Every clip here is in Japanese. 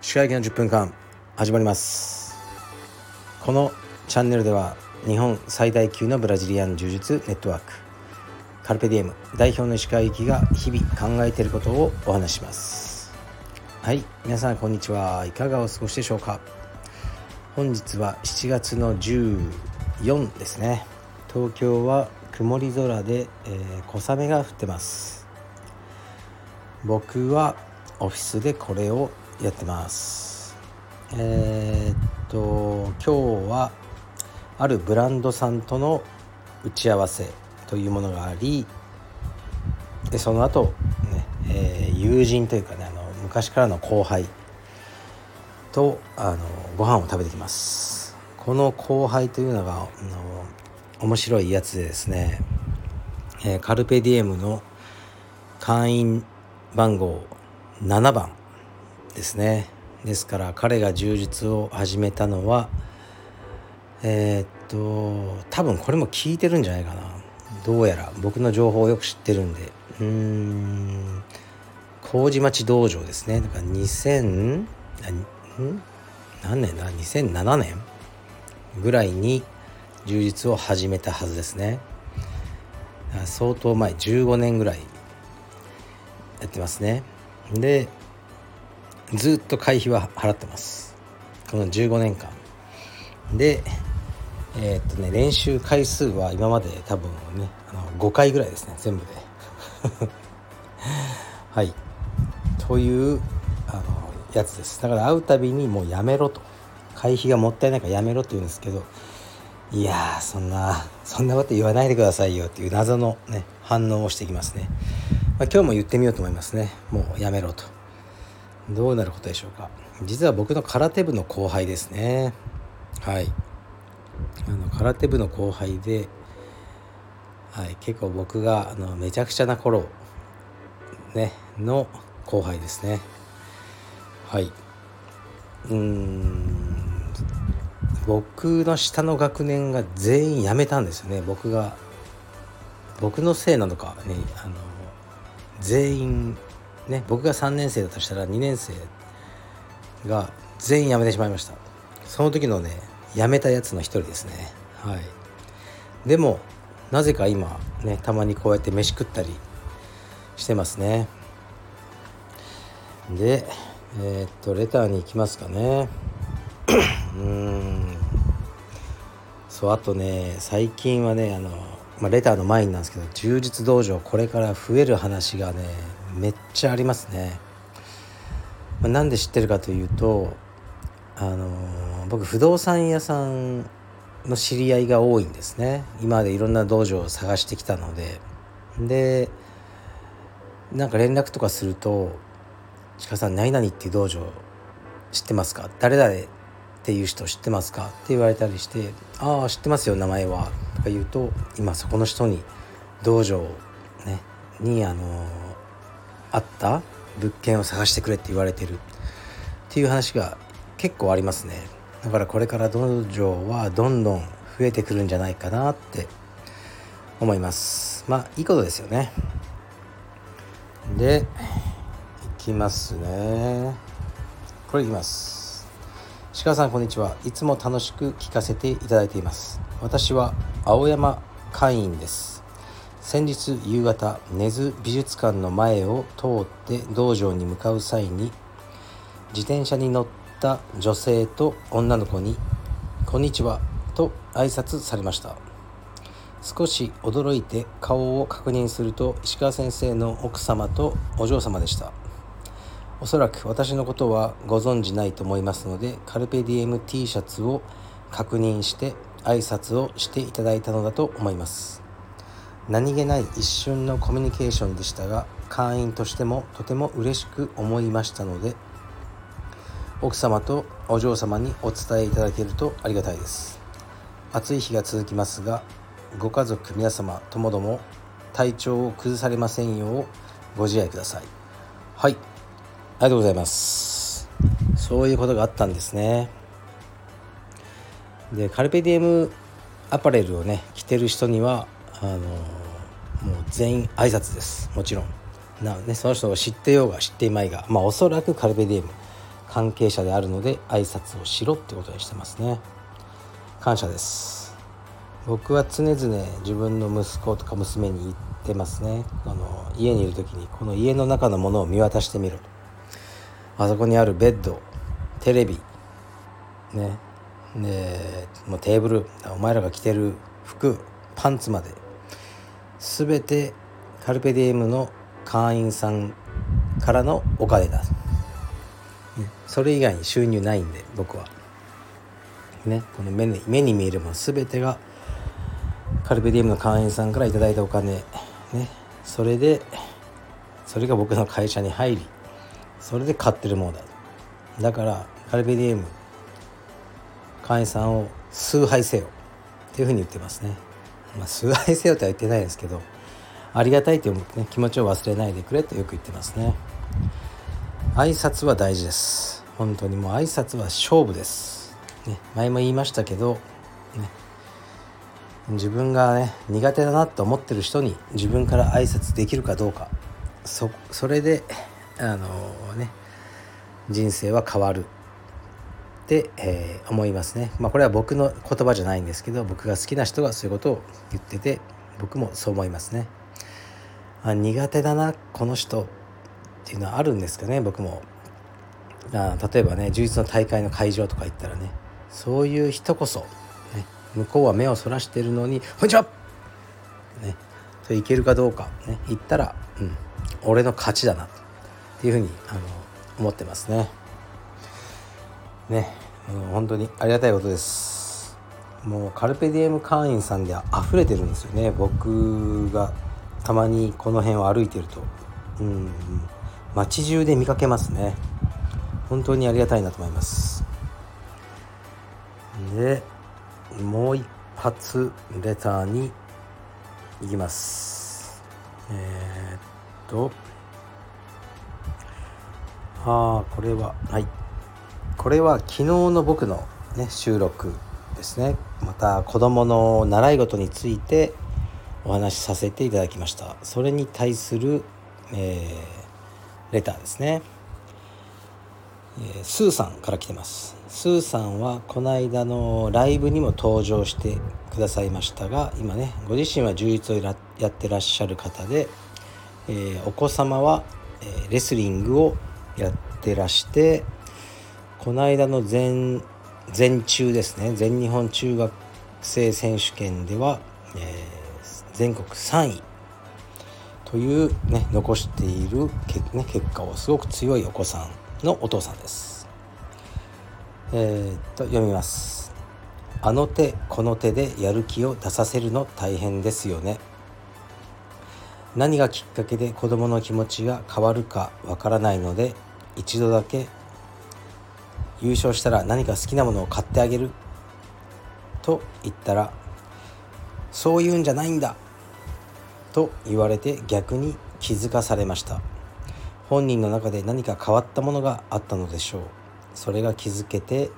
歯科医の10分間始まります。このチャンネルでは日本最大級のブラジリアン柔術ネットワークカルペディエム代表の石川行きが日々考えていることをお話します。はい皆さんこんにちは。いかがお過ごしでしょうか。本日は7月の14ですね。東京は曇り空で、えー、小雨が降ってます。僕はオフィスでこれをやってます。えー、っと今日はあるブランドさんとの打ち合わせというものがありでその後ね、えー、友人というかねあの昔からの後輩とあのご飯を食べてきます。この後輩というのがあの面白いやつでですね、えー、カルペディエムの会員番号7番ですね。ですから彼が柔術を始めたのはえー、っと多分これも聞いてるんじゃないかな。どうやら僕の情報をよく知ってるんで。うーん麹町道場ですね。だから2000何年だ？2007年ぐらいに充実を始めたはずですね。相当前15年ぐらいやってますね。でずっと会費は払ってます。この15年間。でえー、っとね練習回数は今まで多分ねあの5回ぐらいですね全部で。はい。というあのやつです。だから会うたびにもうやめろと。会費がもったいないからやめろって言うんですけどいやそんなそんなこと言わないでくださいよっていう謎のね反応をしてきますね、まあ、今日も言ってみようと思いますね。もうやめろと。どうなることでしょうか。実は僕の空手部の後輩ですね。はい。あの空手部の後輩で、はい、結構僕があのめちゃくちゃな頃ねの後輩ですね。はい。うん。僕の下の学年が全員辞めたんですよね。僕が僕のせいなのかねあの全員ね僕が3年生だとしたら2年生が全員辞めてしまいました。その時のね辞めたやつの一人ですね。はい。でもなぜか今ねたまにこうやって飯食ったりしてますね。でえー、っとレターに行きますかね。うん。そうあとね最近はねあの、まあ、レターの前になんですけど充実道場これから増える話がねめっちゃありますね、まあ、なんで知ってるかというとあの僕不動産屋さんの知り合いが多いんですね。今までいろんな道場を探してきたので。でなんか連絡とかすると「鹿さん何々っていう道場知ってますか？誰々っていう人知ってますか?」って言われたりして「ああ知ってますよ名前は」とか言うと今そこの人に道場ねにあのあった物件を探してくれって言われてる。っていう話が結構ありますね。だからこれから道場はどんどん増えてくるんじゃないかなって思います。まあいいことですよね。でいきますね。これいきます。鹿さんこんにちは。いつも楽しく聞かせていただいています。私は青山会員です。先日夕方根津美術館の前を通って道場に向かう際に自転車に乗った女性と女の子に「こんにちは」と挨拶されました。少し驚いて顔を確認すると石川先生の奥様とお嬢様でした。おそらく私のことはご存じないと思いますのでカルペディエム T シャツを確認して挨拶をしていただいたのだと思います。何気ない一瞬のコミュニケーションでしたが会員としてもとても嬉しく思いましたので奥様とお嬢様にお伝えいただけるとありがたいです。暑い日が続きますがご家族皆様ともども体調を崩されませんようご自愛ください。はい。りがとうございます。そういうことがあったんですね。でカルペディエムアパレルをね着てる人にはあのもう全員挨拶です。もちろん。なね、その人を知ってようが知っていまいが、まあ、おそらくカルベディエム関係者であるので挨拶をしろってことにしてますね。感謝です。僕は常々自分の息子とか娘に言ってますね。あの家にいる時にこの家の中のものを見渡してみろ。とあそこにあるベッドテレビね。でもうテーブルお前らが着てる服パンツまで全てカルペディエムの会員さんからのお金だ、それ以外に収入ないんで僕は。ね。この目に目に見えるもの全てがカルペディエムの会員さんから頂いたお金。ね。それでそれが僕の会社に入りそれで買ってるものだと。だからカルペディエム会員さんを崇拝せよ。っていうふうに言ってますね。まあ崇拝せよとは言ってないですけどありがたいという、ね、気持ちを忘れないでくれとよく言ってますね。挨拶は大事です。本当にもう挨拶は勝負です、ね、前も言いましたけど、ね、自分がね苦手だなと思ってる人に自分から挨拶できるかどうか。そそれであのね人生は変わる。って、えー、思いますね。まあこれは僕の言葉じゃないんですけど僕が好きな人がそういうことを言ってて僕もそう思いますね。あ苦手だなこの人っていうのはあるんですかね僕も。あ例えばね充実の大会の会場とか行ったらねそういう人こそ、ね、向こうは目をそらしてるのに「こんにちは!」ねそれいけるかどうか、ね、言ったら、うん、俺の勝ちだな。とっていうふうにあの思ってますね。ね、うん、本当にありがたいことです。もうカルペディエム会員さんで溢れてるんですよね。僕がたまにこの辺を歩いてると。うん。街中で見かけますね。本当にありがたいなと思います。でもう一発レターに行きます。えー、っとああこれは。はい。これは昨日の僕の、ね、収録ですね。また子どもの習い事についてお話しさせていただきました。それに対する、えー、レターですね、えー、スーさんから来てます。スーさんはこの間のライブにも登場してくださいましたが今ねご自身は充実をやってらっしゃる方で、えー、お子様は、えレスリングをやってらしてこの間の全全中ですね全日本中学生選手権では、えー全国3位という、ね、残しているけ、ね、結果をすごく強いお子さんのお父さんです。えー、っと読みます。あの手この手でやる気を出させるの大変ですよね。何がきっかけで子どもの気持ちが変わるかわからないので一度だけ優勝したら何か好きなものを買ってあげると言ったらそういうんじゃないんだと言われて逆に気づかされました。本人の中で何か変わったものがあったのでしょう。それが気づけて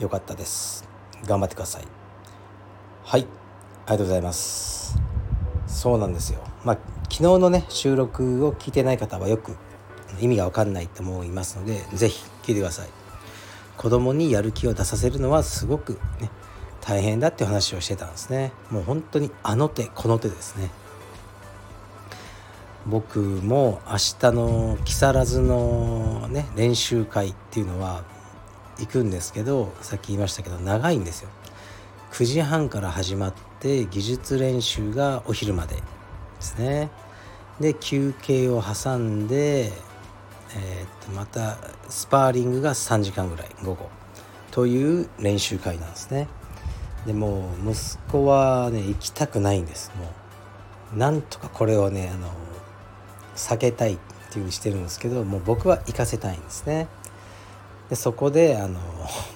よかったです。頑張ってください。はい。ありがとうございます。そうなんですよ。まあ昨日のね収録を聞いてない方はよく意味が分かんないと思いますので是非聞いてください。子供にやる気を出させるのはすごくね大変だって話をしてたんですね。もう本当にあの手この手ですね。僕も明日の木更津のね練習会っていうのは行くんですけどさっき言いましたけど長いんですよ。9時半から始まって技術練習がお昼までですね。で休憩を挟んで、えー、っとまたスパーリングが3時間ぐらい午後という練習会なんですねでも息子はね行きたくないんですもうなんとかこれをねあの避けたいっていうふうにしてるんですけどもう僕は行かせたいんですね。でそこであの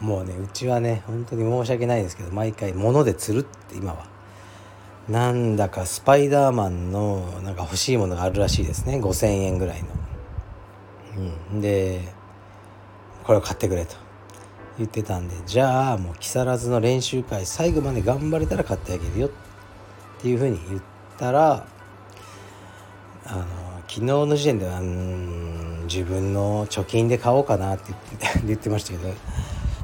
もうねうちはね本当に申し訳ないですけど毎回物で釣るって今はなんだかスパイダーマンのなんか欲しいものがあるらしいですね5,000円ぐらいの。うん、でこれを買ってくれと言ってたんでじゃあもう木更津の練習会最後まで頑張れたら買ってあげるよっていうふうに言ったらあの昨日の時点ではうん自分の貯金で買おうかなって言って ましたけどい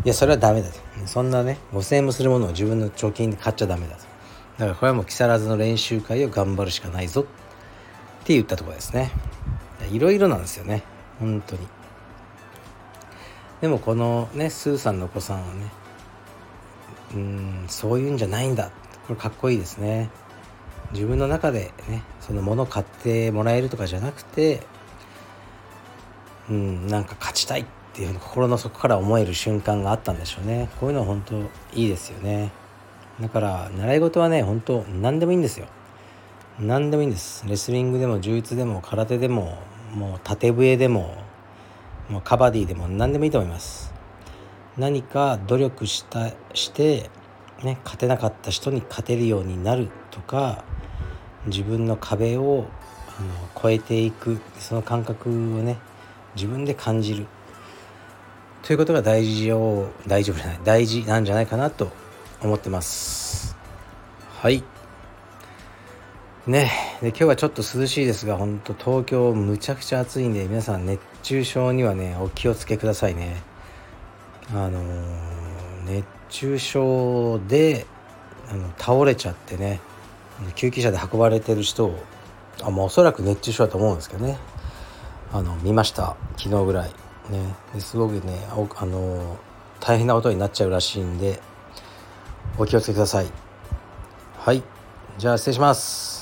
やそれはダメだと。そんなね5,000円もするものを自分の貯金で買っちゃダメだと。だからこれはもう木更津の練習会を頑張るしかないぞって言ったところですね。いろいろなんですよね。本当に。でもこのねスーさんのお子さんはねうんそういうんじゃないんだ。これかっこいいですね。自分の中でねそのもの買ってもらえるとかじゃなくてうんなんか勝ちたいっていう心の底から思える瞬間があったんでしょうね。こういうのは本当いいですよね。だから習い事はね本当何でもいいんですよ。何でもいいんです。レスリングでも柔術でも空手でももう縦笛でももうカバディでも何でもいいと思います。何か努力したしてね勝てなかった人に勝てるようになるとか自分の壁をあの超えていくその感覚をね自分で感じる。ということが大事を大丈夫じゃない大事なんじゃないかなと思ってます。はい。ね。で今日はちょっと涼しいですが本当東京むちゃくちゃ暑いんで皆さん熱中症にはねお気をつけくださいね。あの熱中症であの倒れちゃってね救急車で運ばれてる人をあもうおそらく熱中症だと思うんですけどね。あの見ました。昨日ぐらい。ね。ですごくねあの大変なことになっちゃうらしいんでお気をつけください。はい。じゃあ失礼します。